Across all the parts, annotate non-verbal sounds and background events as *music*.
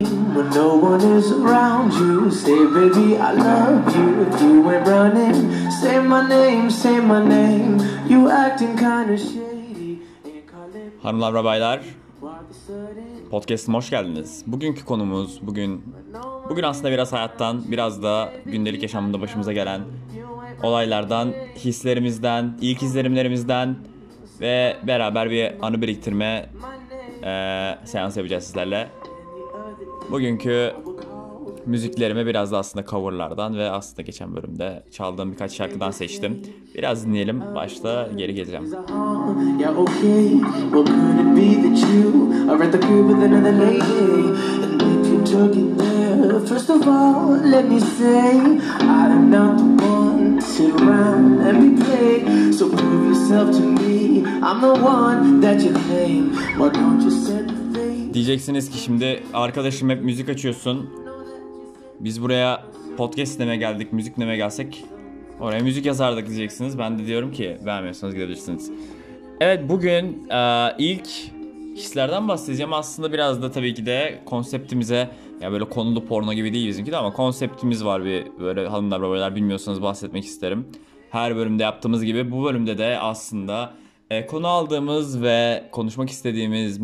When no one is around you, say baby I love you. If you went running, say my name, say my name. You acting kinda shady. Ain't Hanımlar ve baylar, podcast'ıma hoş geldiniz. Bugünkü konumuz, bugün bugün aslında biraz hayattan, biraz da gündelik yaşamında başımıza gelen olaylardan, hislerimizden, ilk izlenimlerimizden ve beraber bir anı biriktirme eee seans yapacağız sizlerle. Bugünkü müziklerimi biraz da aslında coverlardan ve aslında geçen bölümde çaldığım birkaç şarkıdan seçtim. Biraz dinleyelim, başta geri geleceğim. First of all, let me say, I'm not the one to sit around and be played. So prove yourself to me. I'm the one that you claim. Why don't you set? Diyeceksiniz ki şimdi arkadaşım hep müzik açıyorsun. Biz buraya podcast dinlemeye geldik, müzik dinlemeye gelsek oraya müzik yazardık diyeceksiniz. Ben de diyorum ki beğenmiyorsanız gidebilirsiniz. Evet bugün e, ilk hislerden bahsedeceğim. Aslında biraz da tabii ki de konseptimize ya böyle konulu porno gibi değil bizimki de ama konseptimiz var bir böyle hanımlar babalar bilmiyorsanız bahsetmek isterim. Her bölümde yaptığımız gibi bu bölümde de aslında e, konu aldığımız ve konuşmak istediğimiz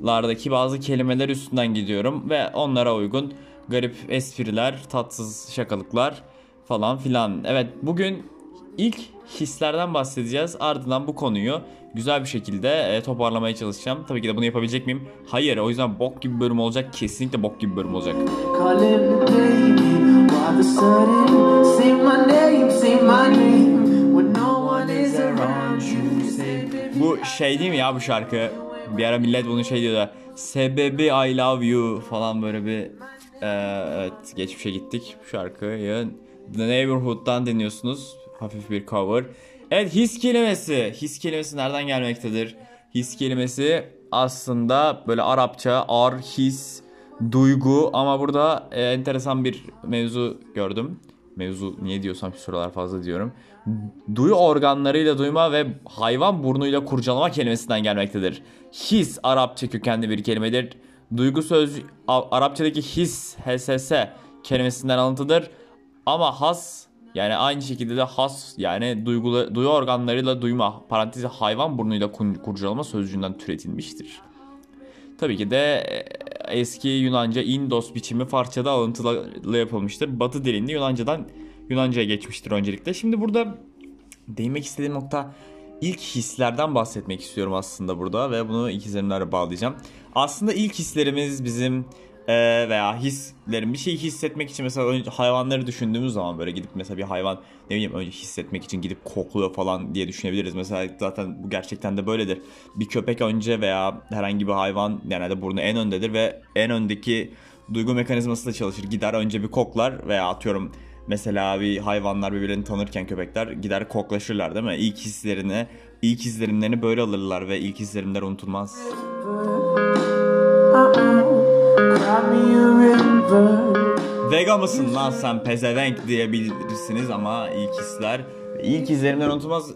mevzulardaki bazı kelimeler üstünden gidiyorum ve onlara uygun garip espriler, tatsız şakalıklar falan filan. Evet bugün ilk hislerden bahsedeceğiz. Ardından bu konuyu güzel bir şekilde e, toparlamaya çalışacağım. Tabii ki de bunu yapabilecek miyim? Hayır. O yüzden bok gibi bir bölüm olacak. Kesinlikle bok gibi bir bölüm olacak. Bu şey değil mi ya bu şarkı? Bir ara millet bunu şey diyordu. Sebebi I love you falan böyle bir e, evet geçmişe gittik. Bu şarkıyı The Neighborhood'dan dinliyorsunuz. Hafif bir cover. Evet his kelimesi. His kelimesi nereden gelmektedir? His kelimesi aslında böyle Arapça ar, his, duygu ama burada e, enteresan bir mevzu gördüm. Mevzu niye diyorsam şu sıralar fazla diyorum. Duyu organlarıyla duyma ve hayvan burnuyla kurcalama kelimesinden gelmektedir. His Arapça kökenli bir kelimedir. Duygu söz Arapçadaki his, HSS kelimesinden alıntıdır. Ama has yani aynı şekilde de has yani duygulu, duyu organlarıyla duyma parantezi hayvan burnuyla kurcalama sözcüğünden türetilmiştir. Tabii ki de e, eski Yunanca indos biçimi Farsçada alıntılı yapılmıştır. Batı dilinde Yunanca'dan Yunanca'ya geçmiştir öncelikle. Şimdi burada değinmek istediğim nokta ilk hislerden bahsetmek istiyorum aslında burada ve bunu ikizlerimlerle bağlayacağım. Aslında ilk hislerimiz bizim e, veya hislerin bir şeyi hissetmek için mesela önce hayvanları düşündüğümüz zaman böyle gidip mesela bir hayvan ne bileyim önce hissetmek için gidip kokluyor falan diye düşünebiliriz. Mesela zaten bu gerçekten de böyledir. Bir köpek önce veya herhangi bir hayvan genelde burnu en öndedir ve en öndeki duygu mekanizması da çalışır. Gider önce bir koklar veya atıyorum mesela bir hayvanlar birbirlerini tanırken köpekler gider koklaşırlar değil mi? İlk hislerini, ilk izlenimlerini böyle alırlar ve ilk izlenimler unutulmaz. Vega mısın lan sen pezevenk diyebilirsiniz ama ilk hisler ilk izlerimden unutulmaz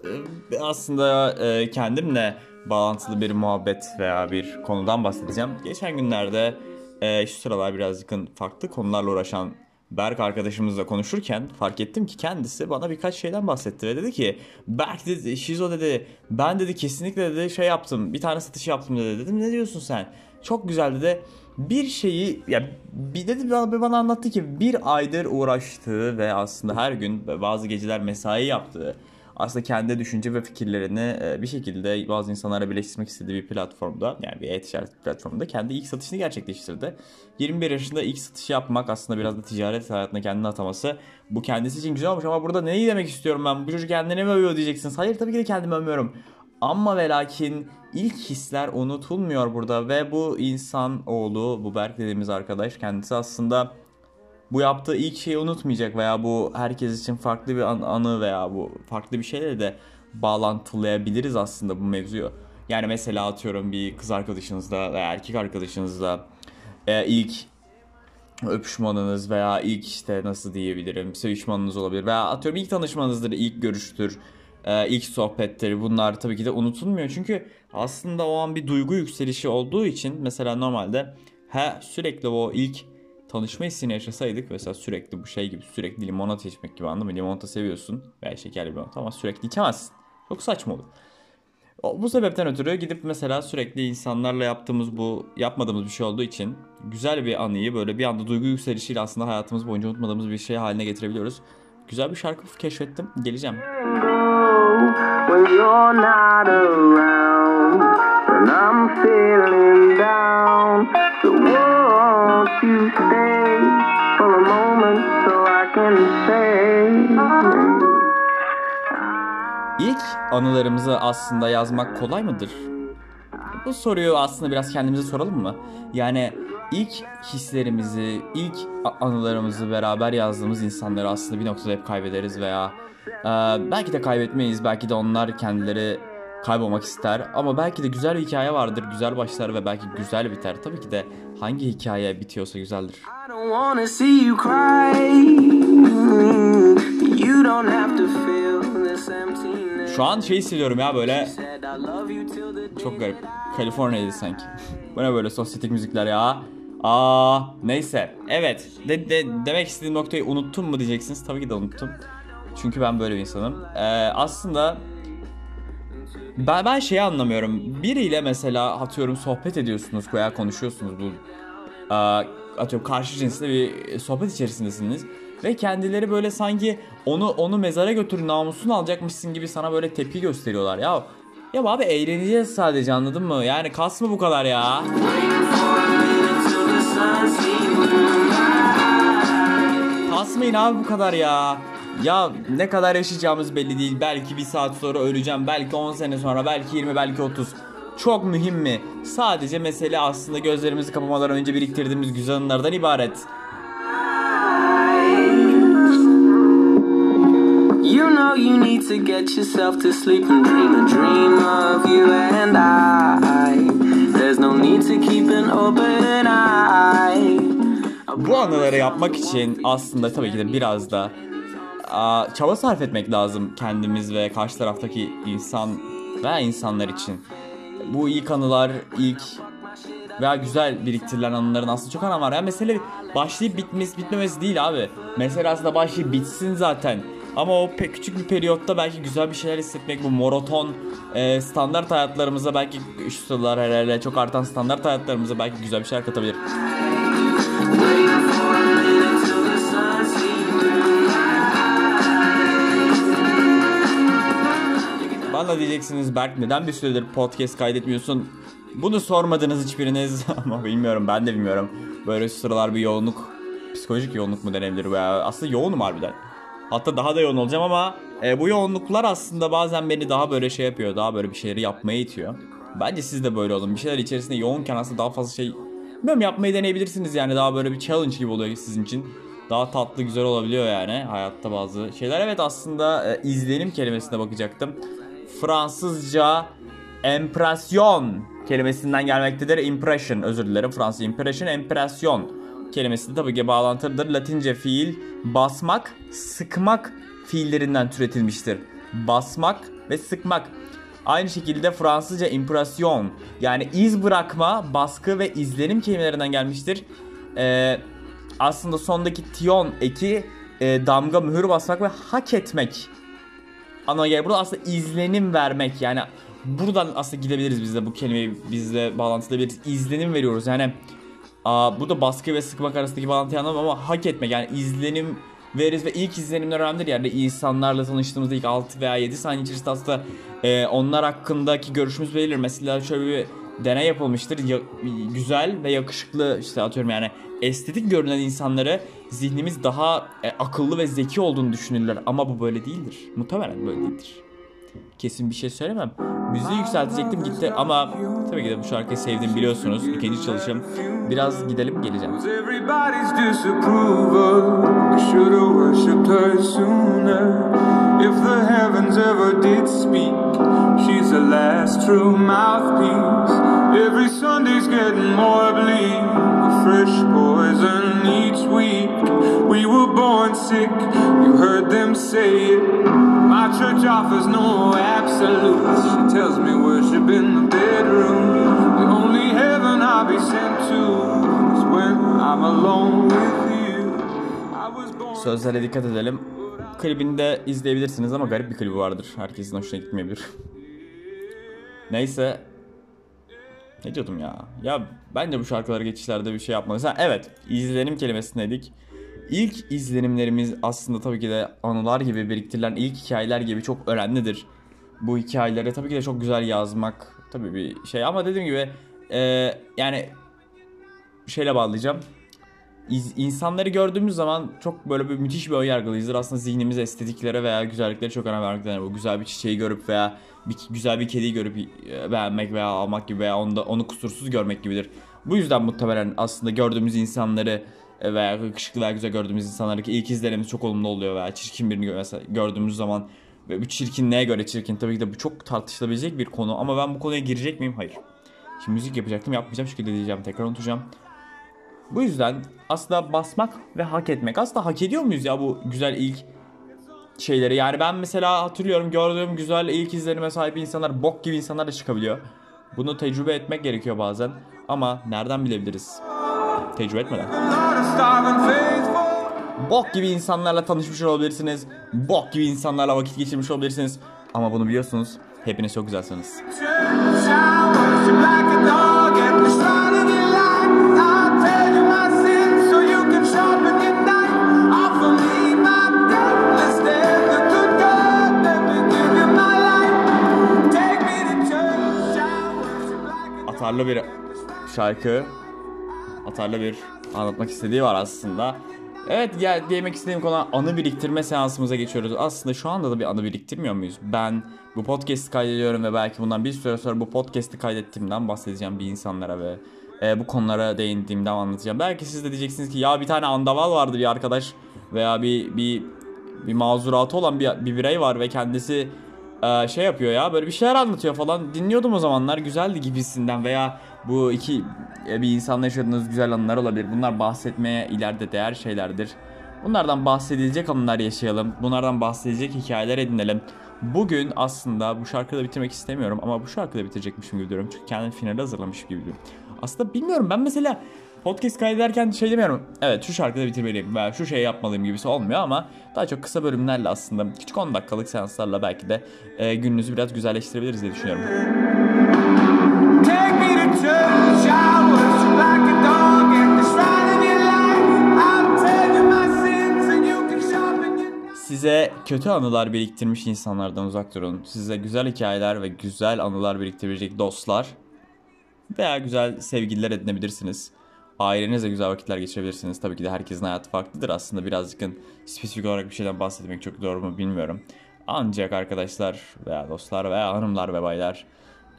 Ee, aslında e, kendimle bağlantılı bir muhabbet veya bir konudan bahsedeceğim. Geçen günlerde e, şu sıralar birazcık farklı konularla uğraşan Berk arkadaşımızla konuşurken fark ettim ki kendisi bana birkaç şeyden bahsetti ve dedi ki Berk dedi Şizo dedi ben dedi kesinlikle dedi şey yaptım bir tane satış yaptım dedi. Dedim ne diyorsun sen çok güzel dedi bir şeyi ya bir dedi bana, bana anlattı ki bir aydır uğraştığı ve aslında her gün bazı geceler mesai yaptığı aslında kendi düşünce ve fikirlerini e, bir şekilde bazı insanlara birleştirmek istediği bir platformda yani bir e-ticaret platformunda kendi ilk satışını gerçekleştirdi. 21 yaşında ilk satışı yapmak aslında biraz da ticaret hayatına kendini ataması bu kendisi için güzel olmuş ama burada neyi demek istiyorum ben bu çocuk kendini mi övüyor diyeceksiniz. Hayır tabii ki de kendimi övmüyorum. Ama ve lakin ilk hisler unutulmuyor burada ve bu insan oğlu bu Berk dediğimiz arkadaş kendisi aslında bu yaptığı ilk şeyi unutmayacak veya bu herkes için farklı bir an- anı veya bu farklı bir şeyle de bağlantılayabiliriz aslında bu mevzuyu. Yani mesela atıyorum bir kız arkadaşınızla veya erkek arkadaşınızla e, ilk öpüşmanınız veya ilk işte nasıl diyebilirim sevişmanınız olabilir veya atıyorum ilk tanışmanızdır, ilk görüştür, e, ilk sohbettir bunlar tabii ki de unutulmuyor. Çünkü aslında o an bir duygu yükselişi olduğu için mesela normalde he sürekli o ilk tanışma hissini yaşasaydık mesela sürekli bu şey gibi sürekli limonata içmek gibi anladın mı? Limonata seviyorsun veya şekerli limonata ama sürekli içemezsin. Çok saçma olur. Bu sebepten ötürü gidip mesela sürekli insanlarla yaptığımız bu yapmadığımız bir şey olduğu için güzel bir anıyı böyle bir anda duygu yükselişiyle aslında hayatımız boyunca unutmadığımız bir şey haline getirebiliyoruz. Güzel bir şarkı keşfettim. Geleceğim. When you're not around and I'm feeling down. So won't you stay for a moment so I can say İlk anılarımızı aslında yazmak kolay mıdır? Bu soruyu aslında biraz kendimize soralım mı? Yani ilk hislerimizi, ilk anılarımızı beraber yazdığımız insanları aslında bir noktada hep kaybederiz veya e, belki de kaybetmeyiz, belki de onlar kendileri kaybolmak ister ama belki de güzel bir hikaye vardır, güzel başlar ve belki güzel biter. Tabii ki de hangi hikaye bitiyorsa güzeldir. Şu an şey hissediyorum ya böyle Çok garip. Kaliforniya'ydı sanki. *laughs* Bu ne böyle sosyetik müzikler ya? Aa neyse. Evet. De, de, demek istediğim noktayı unuttum mu diyeceksiniz. Tabii ki de unuttum. Çünkü ben böyle bir insanım. Ee, aslında ben, ben şeyi anlamıyorum. Biriyle mesela atıyorum sohbet ediyorsunuz veya konuşuyorsunuz bu Aa, atıyorum karşı cinsle bir sohbet içerisindesiniz ve kendileri böyle sanki onu onu mezara götür namusunu alacakmışsın gibi sana böyle tepki gösteriyorlar ya. Ya abi eğleneceğiz sadece anladın mı? Yani kasma bu kadar ya. Kasmayın abi bu kadar ya. Ya ne kadar yaşayacağımız belli değil. Belki bir saat sonra öleceğim. Belki 10 sene sonra. Belki 20 belki 30. Çok mühim mi? Sadece mesele aslında gözlerimizi kapamadan önce biriktirdiğimiz güzel anılardan ibaret. You know you need to get yourself to sleep and dream a dream of you and I. No need to keep an open eye. Bu anıları yapmak için aslında tabii ki de biraz da aa, çaba sarf etmek lazım kendimiz ve karşı taraftaki insan veya insanlar için. Bu ilk anılar, ilk veya güzel biriktirilen anıların aslında çok anlamı var. Yani mesele başlayıp bitmesi, bitmemesi değil abi. Mesele aslında başlayıp bitsin zaten. Ama o pe- küçük bir periyotta belki güzel bir şeyler hissetmek bu monoton e, standart hayatlarımıza belki şu sıralar herhalde çok artan standart hayatlarımıza belki güzel bir şeyler katabilir. Bana diyeceksiniz Berk neden bir süredir podcast kaydetmiyorsun? Bunu sormadınız hiçbiriniz *laughs* ama bilmiyorum ben de bilmiyorum. Böyle sıralar bir yoğunluk, psikolojik yoğunluk mu denebilir veya aslında yoğunum harbiden. Hatta daha da yoğun olacağım ama e, bu yoğunluklar aslında bazen beni daha böyle şey yapıyor, daha böyle bir şeyleri yapmaya itiyor. Bence siz de böyle olun. Bir şeyler içerisinde yoğunken aslında daha fazla şey bilmiyorum yapmayı deneyebilirsiniz yani daha böyle bir challenge gibi oluyor sizin için. Daha tatlı güzel olabiliyor yani hayatta bazı şeyler. Evet aslında e, izlenim kelimesine bakacaktım. Fransızca empresyon kelimesinden gelmektedir. Impression özür dilerim. Fransız impression, empresyon kelimesi de tabii ki bağlantılıdır. Latince fiil basmak, sıkmak fiillerinden türetilmiştir. Basmak ve sıkmak. Aynı şekilde Fransızca impression yani iz bırakma, baskı ve izlenim kelimelerinden gelmiştir. Ee, aslında sondaki tion eki e, damga mühür basmak ve hak etmek anlamına gelir. Burada aslında izlenim vermek yani buradan aslında gidebiliriz biz de bu kelimeyi bizle bağlantılayabiliriz. İzlenim veriyoruz yani aa, burada baskı ve sıkmak arasındaki bağlantıyı anlamam ama hak etmek yani izlenim veririz ve ilk izlenimler önemlidir yani insanlarla tanıştığımızda ilk 6 veya 7 saniye içerisinde aslında e, onlar hakkındaki görüşümüz belirlir. Mesela şöyle bir deney yapılmıştır. Ya- güzel ve yakışıklı işte atıyorum yani estetik görünen insanları zihnimiz daha e, akıllı ve zeki olduğunu düşünürler ama bu böyle değildir. Muhtemelen böyle değildir. Kesin bir şey söylemem. Müziği yükseltecektim gitti ama tabii ki de bu şarkıyı sevdim biliyorsunuz. İkinci çalışım. Biraz gidelim geleceğim. If the heavens ever did speak, she's the last true mouthpiece. Every Sunday's getting more bleak, fresh poison born sick, you heard them say it. My church offers no absolutes. She tells me worship in the bedroom, the only heaven I'll be sent to. when I'm alone with you. Sözlere dikkat edelim. Klibini de izleyebilirsiniz ama garip bir klibi vardır. Herkesin hoşuna gitmeyebilir. Neyse. Ne diyordum ya? Ya bence bu şarkılara geçişlerde bir şey yapmalıyız. Ha, evet, izlenim kelimesindeydik. İlk izlenimlerimiz aslında tabii ki de anılar gibi biriktirilen ilk hikayeler gibi çok önemlidir. Bu hikayeleri tabii ki de çok güzel yazmak tabii bir şey ama dediğim gibi e, yani şeyle bağlayacağım. İz- insanları gördüğümüz zaman çok böyle bir müthiş bir önyargılıyızdır. Aslında zihnimiz estetiklere veya güzelliklere çok önem vermekten. Yani bu güzel bir çiçeği görüp veya bir güzel bir kediyi görüp e, beğenmek veya almak gibi veya onu, da, onu kusursuz görmek gibidir. Bu yüzden muhtemelen aslında gördüğümüz insanları veya yakışıklı veya güzel gördüğümüz insanları ki ilk izlerimiz çok olumlu oluyor veya çirkin birini mesela gördüğümüz zaman ve bu çirkinliğe göre çirkin tabii ki de bu çok tartışılabilecek bir konu ama ben bu konuya girecek miyim? Hayır. Şimdi müzik yapacaktım yapmayacağım şekilde diyeceğim tekrar unutacağım. Bu yüzden aslında basmak ve hak etmek. Aslında hak ediyor muyuz ya bu güzel ilk şeyleri? Yani ben mesela hatırlıyorum gördüğüm güzel ilk izlenime sahip insanlar bok gibi insanlar da çıkabiliyor. Bunu tecrübe etmek gerekiyor bazen. Ama nereden bilebiliriz? Tecrübe etmeden. Bok gibi insanlarla tanışmış olabilirsiniz. Bok gibi insanlarla vakit geçirmiş olabilirsiniz. Ama bunu biliyorsunuz. Hepiniz çok güzelsiniz. Atarlı bir şarkı, atarlı bir anlatmak istediği var aslında. Evet ya demek istediğim konu anı biriktirme seansımıza geçiyoruz. Aslında şu anda da bir anı biriktirmiyor muyuz? Ben bu podcast'i kaydediyorum ve belki bundan bir süre sonra bu podcast'i kaydettiğimden bahsedeceğim bir insanlara ve e, bu konulara değindiğimden anlatacağım. Belki siz de diyeceksiniz ki ya bir tane andaval vardı bir arkadaş veya bir bir bir mazuratı olan bir, bir birey var ve kendisi e, şey yapıyor ya böyle bir şeyler anlatıyor falan dinliyordum o zamanlar güzeldi gibisinden veya bu iki e, bir insanla yaşadığınız güzel anılar olabilir. Bunlar bahsetmeye ileride değer şeylerdir. Bunlardan bahsedilecek anılar yaşayalım. Bunlardan bahsedilecek hikayeler edinelim. Bugün aslında bu şarkıyı da bitirmek istemiyorum ama bu şarkıyı da bitirecekmişim gibi diyorum çünkü kendim finali hazırlamış gibi diyorum aslında bilmiyorum ben mesela Podcast kaydederken şey demiyorum. Evet şu şarkıda bitirmeliyim veya şu şey yapmalıyım gibisi olmuyor ama daha çok kısa bölümlerle aslında küçük 10 dakikalık seanslarla belki de e, gününüzü biraz güzelleştirebiliriz diye düşünüyorum. Size kötü anılar biriktirmiş insanlardan uzak durun. Size güzel hikayeler ve güzel anılar biriktirecek dostlar veya güzel sevgililer edinebilirsiniz. Ailenizle güzel vakitler geçirebilirsiniz. Tabii ki de herkesin hayatı farklıdır. Aslında birazcık spesifik olarak bir şeyden bahsetmek çok doğru mu bilmiyorum. Ancak arkadaşlar veya dostlar veya hanımlar ve baylar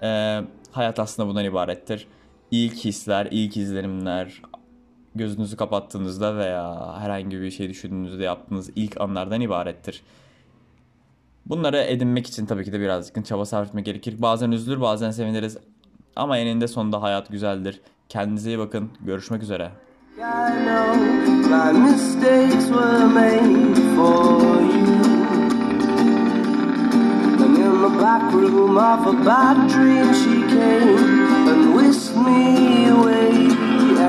eee, hayat aslında bundan ibarettir. İlk hisler, ilk izlenimler, gözünüzü kapattığınızda veya herhangi bir şey düşündüğünüzde yaptığınız ilk anlardan ibarettir. Bunları edinmek için tabii ki de birazcık çaba sarf etmek gerekir. Bazen üzülür, bazen seviniriz. Ama eninde sonunda hayat güzeldir. Kendinize iyi bakın. Görüşmek üzere. I back room of a bad dream, she came and whisked me away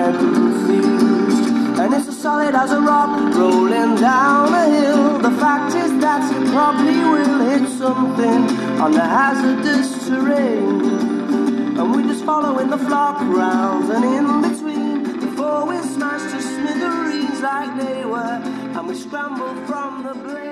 and confused. And it's as solid as a rock rolling down a hill. The fact is that you probably will hit something on the hazardous terrain. And we just follow in the flock rounds and in between Before we smash to smithereens like they were And we scramble from the blade